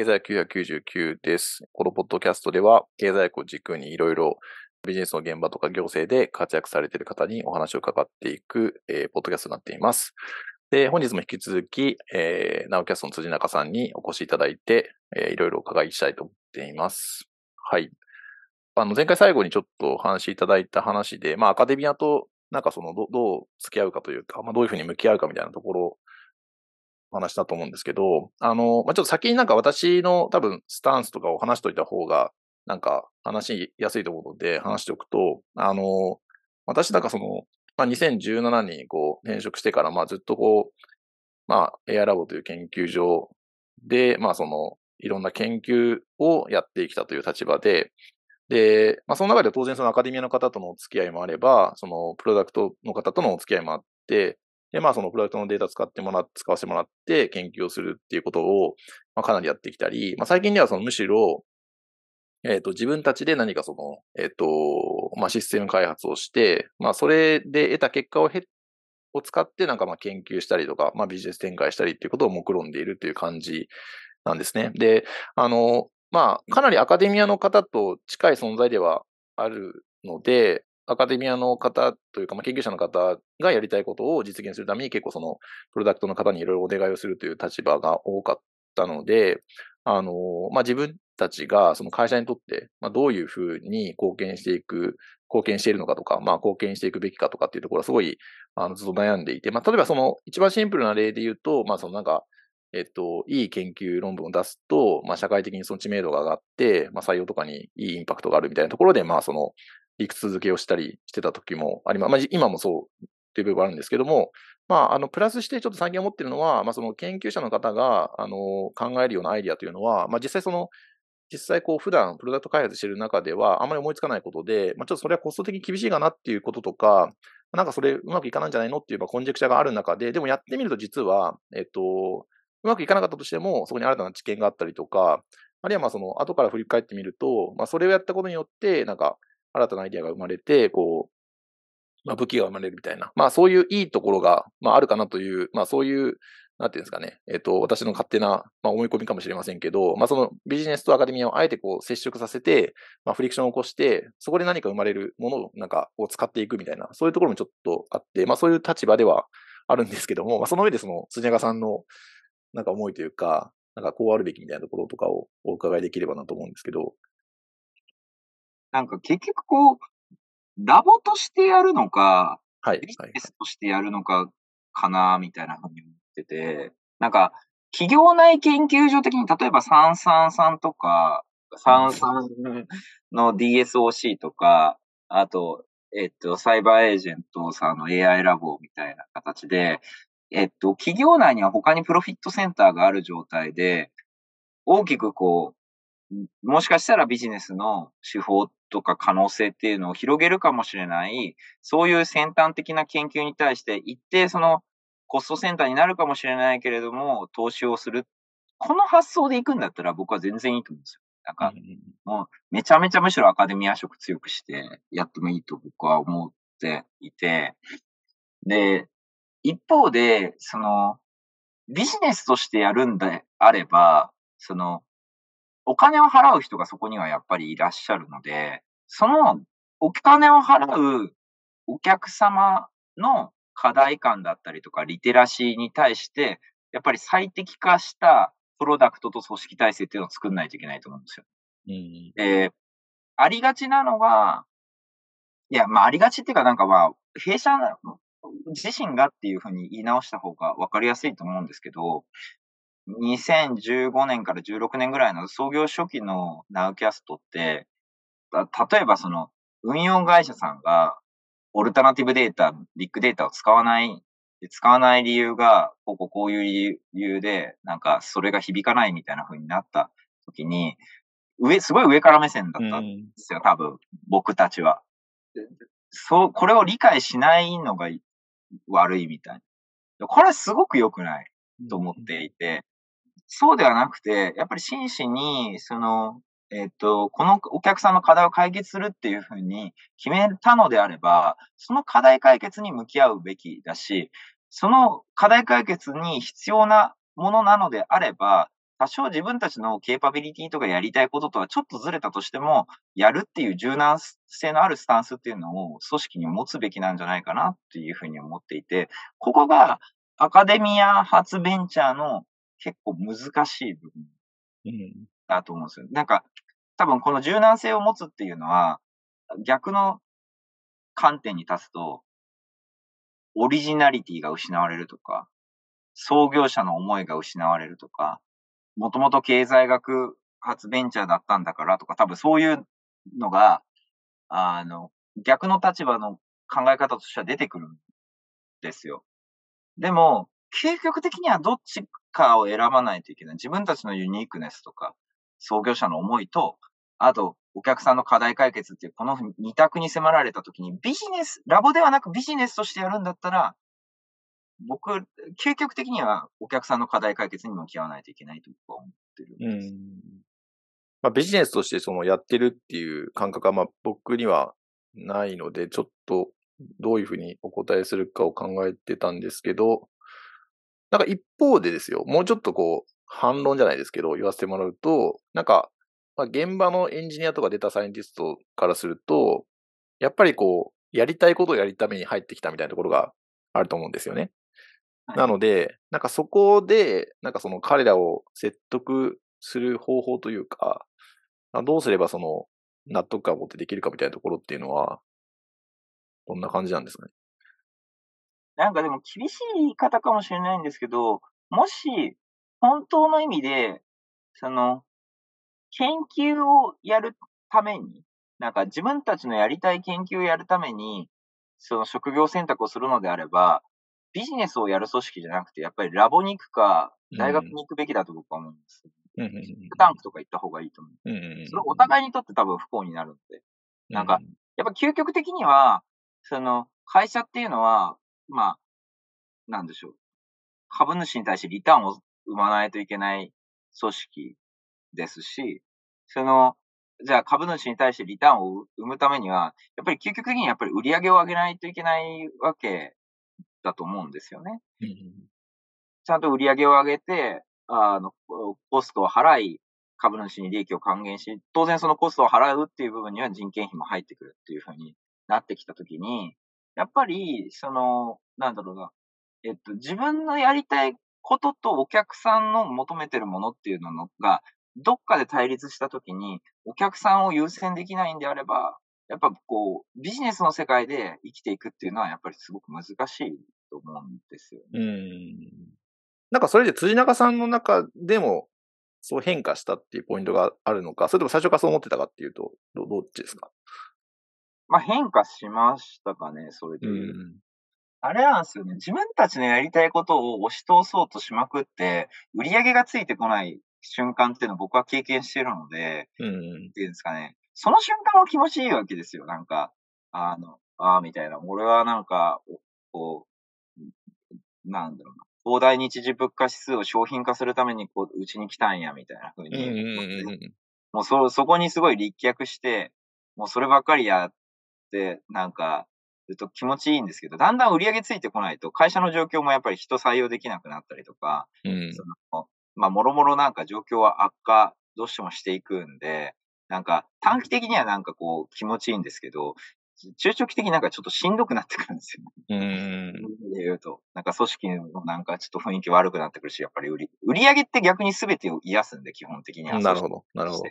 経済999です。このポッドキャストでは、経済を軸にいろいろビジネスの現場とか行政で活躍されている方にお話を伺っていく、えー、ポッドキャストになっています。で、本日も引き続き、えー、ナウキャストの辻中さんにお越しいただいて、えー、いろいろお伺いしたいと思っています。はい。あの、前回最後にちょっとお話しいただいた話で、まあ、アカデミアと、なんかその、どどう付き合うかというか、まあ、どういうふうに向き合うかみたいなところ、話したと思うんですけど、あの、まあ、ちょっと先になんか私の多分スタンスとかを話しといた方が、なんか話しやすいと思うので話しておくと、あの、私なんかその、まあ、2017年にこう転職してから、まずっとこう、まあ AI ラボという研究所で、まあその、いろんな研究をやってきたという立場で、で、まあその中で当然そのアカデミアの方とのお付き合いもあれば、そのプロダクトの方とのお付き合いもあって、で、まあそのプロダクトのデータ使ってもらって、使わせてもらって研究をするっていうことを、まあかなりやってきたり、まあ最近ではそのむしろ、えっ、ー、と、自分たちで何かその、えっ、ー、と、まあシステム開発をして、まあそれで得た結果をへを使ってなんかまあ研究したりとか、まあビジネス展開したりっていうことを目論んでいるという感じなんですね。で、あの、まあかなりアカデミアの方と近い存在ではあるので、アカデミアの方というか、まあ、研究者の方がやりたいことを実現するために結構そのプロダクトの方にいろいろお願いをするという立場が多かったので、あの、まあ、自分たちがその会社にとって、まあ、どういうふうに貢献していく、貢献しているのかとか、まあ、貢献していくべきかとかっていうところはすごい、あの、ずっと悩んでいて、まあ、例えばその一番シンプルな例で言うと、まあ、そのなんか、えっと、いい研究論文を出すと、まあ、社会的にその知名度が上がって、まあ、採用とかにいいインパクトがあるみたいなところで、まあ、その、理屈続けをしたりしてた時もあります。まあ、今もそうっていう部分あるんですけども、まあ、あの、プラスしてちょっと最近思ってるのは、まあ、その研究者の方が、あの、考えるようなアイディアというのは、まあ、実際その、実際こう普段プロダクト開発してる中ではあまり思いつかないことで、まあ、ちょっとそれはコスト的に厳しいかなっていうこととか、なんかそれうまくいかないんじゃないのっていうコンジェクチャーがある中で、でもやってみると実は、えっと、うまくいかなかったとしても、そこに新たな知見があったりとか、あるいはまあその後から振り返ってみると、まあそれをやったことによって、なんか新たなアイディアが生まれて、こう、まあ、武器が生まれるみたいな、まあそういういいところが、まああるかなという、まあそういう、なんていうんですかね、えっ、と、私の勝手な、まあ思い込みかもしれませんけど、まあそのビジネスとアカデミアをあえてこう接触させて、まあフリクションを起こして、そこで何か生まれるものをなんかを使っていくみたいな、そういうところもちょっとあって、まあそういう立場ではあるんですけども、まあその上でその辻中さんのなんか思いというか、なんかこうあるべきみたいなところとかをお伺いできればなと思うんですけど。なんか結局こう、ラボとしてやるのか、はい。ビジネスとしてやるのか、かな、みたいなふうに思ってて、なんか、企業内研究所的に、例えば333とか、33の DSOC とか、あと、えっと、サイバーエージェントさんの AI ラボみたいな形で、えっと、企業内には他にプロフィットセンターがある状態で、大きくこう、もしかしたらビジネスの手法とか可能性っていうのを広げるかもしれない、そういう先端的な研究に対して一定そのコストセンターになるかもしれないけれども、投資をする。この発想でいくんだったら僕は全然いいと思うんですよ。なんか、もうめちゃめちゃむしろアカデミア色強くしてやってもいいと僕は思っていて、で、一方で、その、ビジネスとしてやるんであれば、その、お金を払う人がそこにはやっぱりいらっしゃるので、そのお金を払うお客様の課題感だったりとか、リテラシーに対して、やっぱり最適化したプロダクトと組織体制っていうのを作んないといけないと思うんですよ。うん、で、ありがちなのが、いや、まあ、ありがちっていうかなんかまあ、弊社自身がっていうふうに言い直した方が分かりやすいと思うんですけど、2015年から16年ぐらいの創業初期のナウキャストって、例えばその運用会社さんがオルタナティブデータ、ビッグデータを使わない、使わない理由が、こここういう理由で、なんかそれが響かないみたいな風になった時に、上、すごい上から目線だったんですよ、多分、僕たちは。そう、これを理解しないのが悪いみたいな。これすごく良くないと思っていて、そうではなくて、やっぱり真摯に、その、えっ、と、このお客さんの課題を解決するっていうふうに決めたのであれば、その課題解決に向き合うべきだし、その課題解決に必要なものなのであれば、多少自分たちのケーパビリティとかやりたいこととはちょっとずれたとしても、やるっていう柔軟性のあるスタンスっていうのを組織に持つべきなんじゃないかなっていうふうに思っていて、ここがアカデミア発ベンチャーの結構難しい部分だと思うんですよ。なんか、多分この柔軟性を持つっていうのは、逆の観点に立つと、オリジナリティが失われるとか、創業者の思いが失われるとか、もともと経済学発ベンチャーだったんだからとか、多分そういうのが、あの、逆の立場の考え方としては出てくるんですよ。でも、究極的にはどっちかを選ばないといけない。自分たちのユニークネスとか、創業者の思いと、あと、お客さんの課題解決っていう、この二択に迫られたときに、ビジネス、ラボではなくビジネスとしてやるんだったら、僕、究極的にはお客さんの課題解決に向き合わないといけないと思ってるんです。まあ、ビジネスとしてそのやってるっていう感覚はまあ僕にはないので、ちょっとどういうふうにお答えするかを考えてたんですけど、なんか一方でですよ、もうちょっとこう、反論じゃないですけど、言わせてもらうと、なんか、まあ、現場のエンジニアとかデータサイエンティストからすると、やっぱりこう、やりたいことをやるために入ってきたみたいなところがあると思うんですよね。なので、なんかそこで、なんかその彼らを説得する方法というか、どうすればその納得感を持ってできるかみたいなところっていうのは、どんな感じなんですかね？なんかでも厳しい言い方かもしれないんですけど、もし本当の意味で、その、研究をやるために、なんか自分たちのやりたい研究をやるために、その職業選択をするのであれば、ビジネスをやる組織じゃなくて、やっぱりラボに行くか、大学に行くべきだと僕は思うんです。うん、タンクとか行った方がいいと思う。うん、それお互いにとって多分不幸になるんで。なんか、やっぱ究極的には、その、会社っていうのは、まあ、なんでしょう。株主に対してリターンを生まないといけない組織ですし、その、じゃあ株主に対してリターンを生むためには、やっぱり究極的にやっぱり売り上げを上げないといけないわけだと思うんですよね。ちゃんと売り上げを上げて、あの、コストを払い、株主に利益を還元し、当然そのコストを払うっていう部分には人件費も入ってくるっていうふうになってきたときに、やっぱり、その、なんだろうな、えっと、自分のやりたいこととお客さんの求めてるものっていうのが、どっかで対立したときに、お客さんを優先できないんであれば、やっぱこう、ビジネスの世界で生きていくっていうのは、やっぱりすごく難しいと思うんですよね。うん。なんかそれで辻中さんの中でも、そう変化したっていうポイントがあるのか、それとも最初からそう思ってたかっていうと、どどっちですか？まあ変化しましたかね、それで。うん、あれなんですよね。自分たちのやりたいことを押し通そうとしまくって、売り上げがついてこない瞬間っていうのを僕は経験してるので、うん、っていうんですかね。その瞬間は気持ちいいわけですよ。なんか、あの、ああ、みたいな。俺はなんか、こう、なんだろうな。膨大日時物価指数を商品化するために、こう、うちに来たんや、みたいな風に。もうそ、そこにすごい立脚して、もうそればっかりやって、なんか、ると気持ちいいんですけど、だんだん売り上げついてこないと、会社の状況もやっぱり人採用できなくなったりとか、うん、そのまあ、もろもろなんか状況は悪化、どうしてもしていくんで、なんか短期的にはなんかこう気持ちいいんですけど、中長期的になんかちょっとしんどくなってくるんですよ、ね。うん。で言うと、なんか組織のなんかちょっと雰囲気悪くなってくるし、やっぱり売り、売り上げって逆に全てを癒すんで、基本的には。なるほど、なるほど。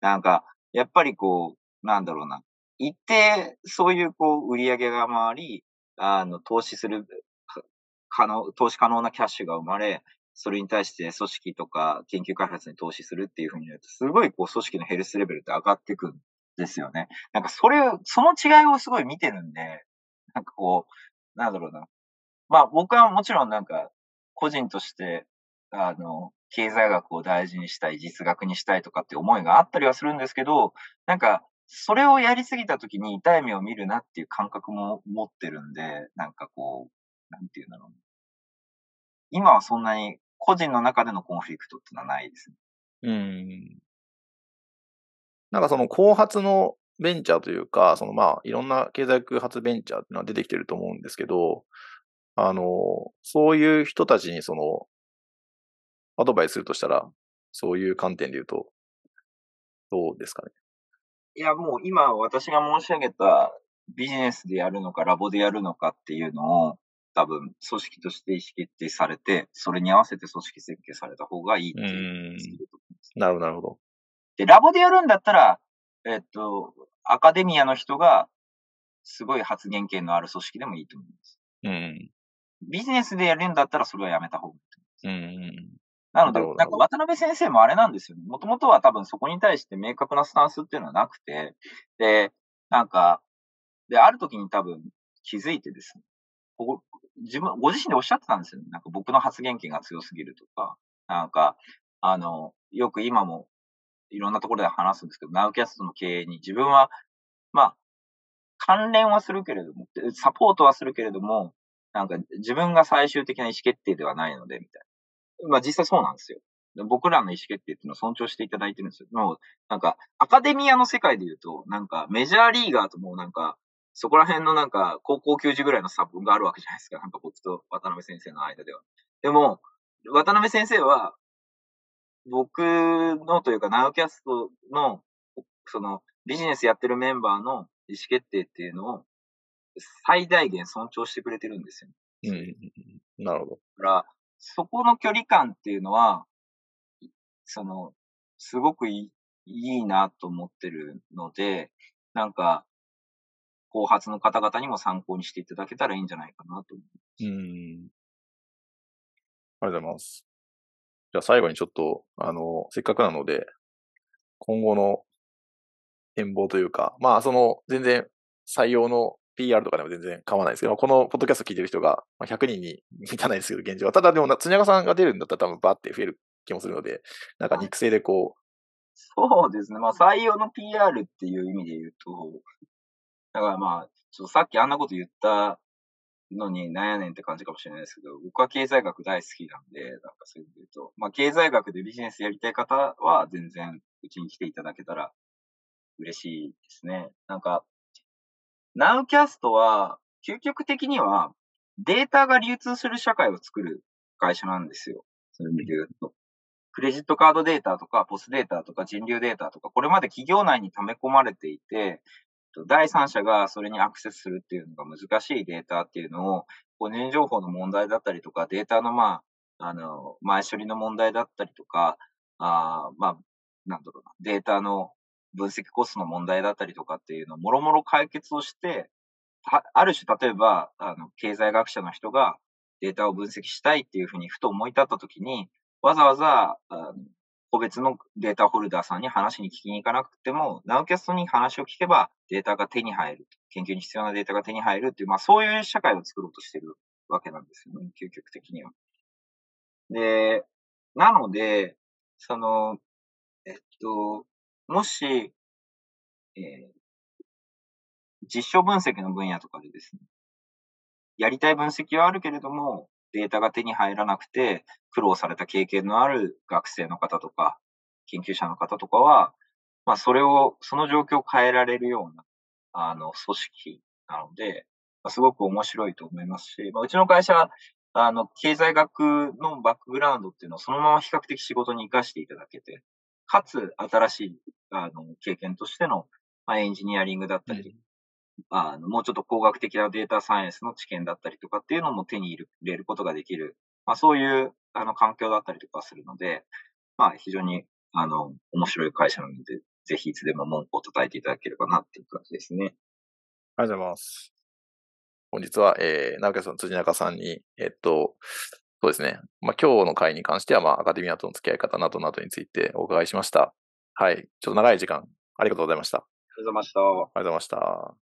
なんか、やっぱりこう、なんだろうな。一定、そういうこう、売り上げが回り、あの、投資する、可能、投資可能なキャッシュが生まれ、それに対して組織とか研究開発に投資するっていうふうになると、すごいこう、組織のヘルスレベルって上がってくんですよね。なんかそれを、その違いをすごい見てるんで、なんかこう、なんだろうな。まあ僕はもちろんなんか、個人として、あの、経済学を大事にしたい、実学にしたいとかって思いがあったりはするんですけど、なんか、それをやりすぎた時に痛い目を見るなっていう感覚も持ってるんで、なんかこう、なんていうんだろう。今はそんなに個人の中でのコンフリクトってのはないですね。うん。なんかその後発のベンチャーというか、そのまあいろんな経済空発ベンチャーっていうのは出てきてると思うんですけど、あの、そういう人たちにその、アドバイスするとしたら、そういう観点で言うと、どうですかね？いや、もう今私が申し上げたビジネスでやるのかラボでやるのかっていうのを多分組織として意思決定されて、それに合わせて組織設計された方がいいっていうなるほど、なるほど。で、ラボでやるんだったら、えっと、アカデミアの人がすごい発言権のある組織でもいいと思います。うん。ビジネスでやるんだったらそれはやめた方がいいと思います。うん。なので、なんか渡辺先生もあれなんですよね。もともとは多分そこに対して明確なスタンスっていうのはなくて、で、なんか、で、ある時に多分気づいてですね、こ自分、ご自身でおっしゃってたんですよね。なんか僕の発言権が強すぎるとか、なんか、あの、よく今もいろんなところで話すんですけど、ナウキャストの経営に自分は、まあ、関連はするけれども、サポートはするけれども、なんか自分が最終的な意思決定ではないので、みたいな。まあ実際そうなんですよ。僕らの意思決定っていうのを尊重していただいてるんですよ。もう、なんか、アカデミアの世界で言うと、なんか、メジャーリーガーともなんか、そこら辺のなんか、高校球児ぐらいの差分があるわけじゃないですか。なんか僕と渡辺先生の間では。でも、渡辺先生は、僕のというか、ナウキャストの、その、ビジネスやってるメンバーの意思決定っていうのを、最大限尊重してくれてるんですよ、ね。うん。なるほど。だから、そこの距離感っていうのは、その、すごくいいいいなと思ってるので、なんか、後発の方々にも参考にしていただけたらいいんじゃないかなと思います。うん。ありがとうございます。じゃあ最後にちょっと、あの、せっかくなので、今後の展望というか、まあ、その、全然採用の PR とかでも全然構わないですけど、このポッドキャスト聞いてる人が100人に満たないですけど、現状は。ただでも、つにゃがさんが出るんだったら多分バーって増える気もするので、なんか肉声でこう。そうですね。まあ、採用の PR っていう意味で言うと、だからまあ、ちょっとさっきあんなこと言ったのになんやねんって感じかもしれないですけど、僕は経済学大好きなんで、なんかそういう意味で言うと、まあ経済学でビジネスやりたい方は全然うちに来ていただけたら嬉しいですね。なんか、ナウキャストは、究極的にはデータが流通する社会を作る会社なんですよ。そういう意味で言うと。クレジットカードデータとか、ポスデータとか、人流データとか、これまで企業内に溜め込まれていて、第三者がそれにアクセスするっていうのが難しいデータっていうのを、個人情報の問題だったりとか、データのまあ、あの、前処理の問題だったりとか、あまあ、なんだろうな、データの分析コストの問題だったりとかっていうのをもろもろ解決をして、ある種、例えば、あの、経済学者の人がデータを分析したいっていうふうにふと思い立ったときに、わざわざ、あの個別のデータホルダーさんに話に聞きに行かなくても、ナウキャストに話を聞けばデータが手に入る。研究に必要なデータが手に入るっていう、まあそういう社会を作ろうとしてるわけなんですよね、究極的には。で、なので、その、えっと、もし、えー、実証分析の分野とかでですね、やりたい分析はあるけれども、データが手に入らなくて苦労された経験のある学生の方とか、研究者の方とかは、まあそれを、その状況を変えられるような、あの、組織なので、まあ、すごく面白いと思いますし、まあ、うちの会社、あの、経済学のバックグラウンドっていうのをそのまま比較的仕事に活かしていただけて、かつ新しい、あの、経験としての、まあ、エンジニアリングだったり、あの、もうちょっと工学的なデータサイエンスの知見だったりとかっていうのも手に入れることができる、まあそういう、あの、環境だったりとかするので、まあ非常に、あの、面白い会社なので、ぜひいつでも文句を叩いていただければなっていう感じですね。ありがとうございます。本日は、えー、直樹さん、辻中さんに、えっと、そうですね。まあ、今日の会に関しては、まあ、アカデミアとの付き合い方などなどについてお伺いしました。はい。ちょっと長い時間、ありがとうございました。ありがとうございました。ありがとうございました。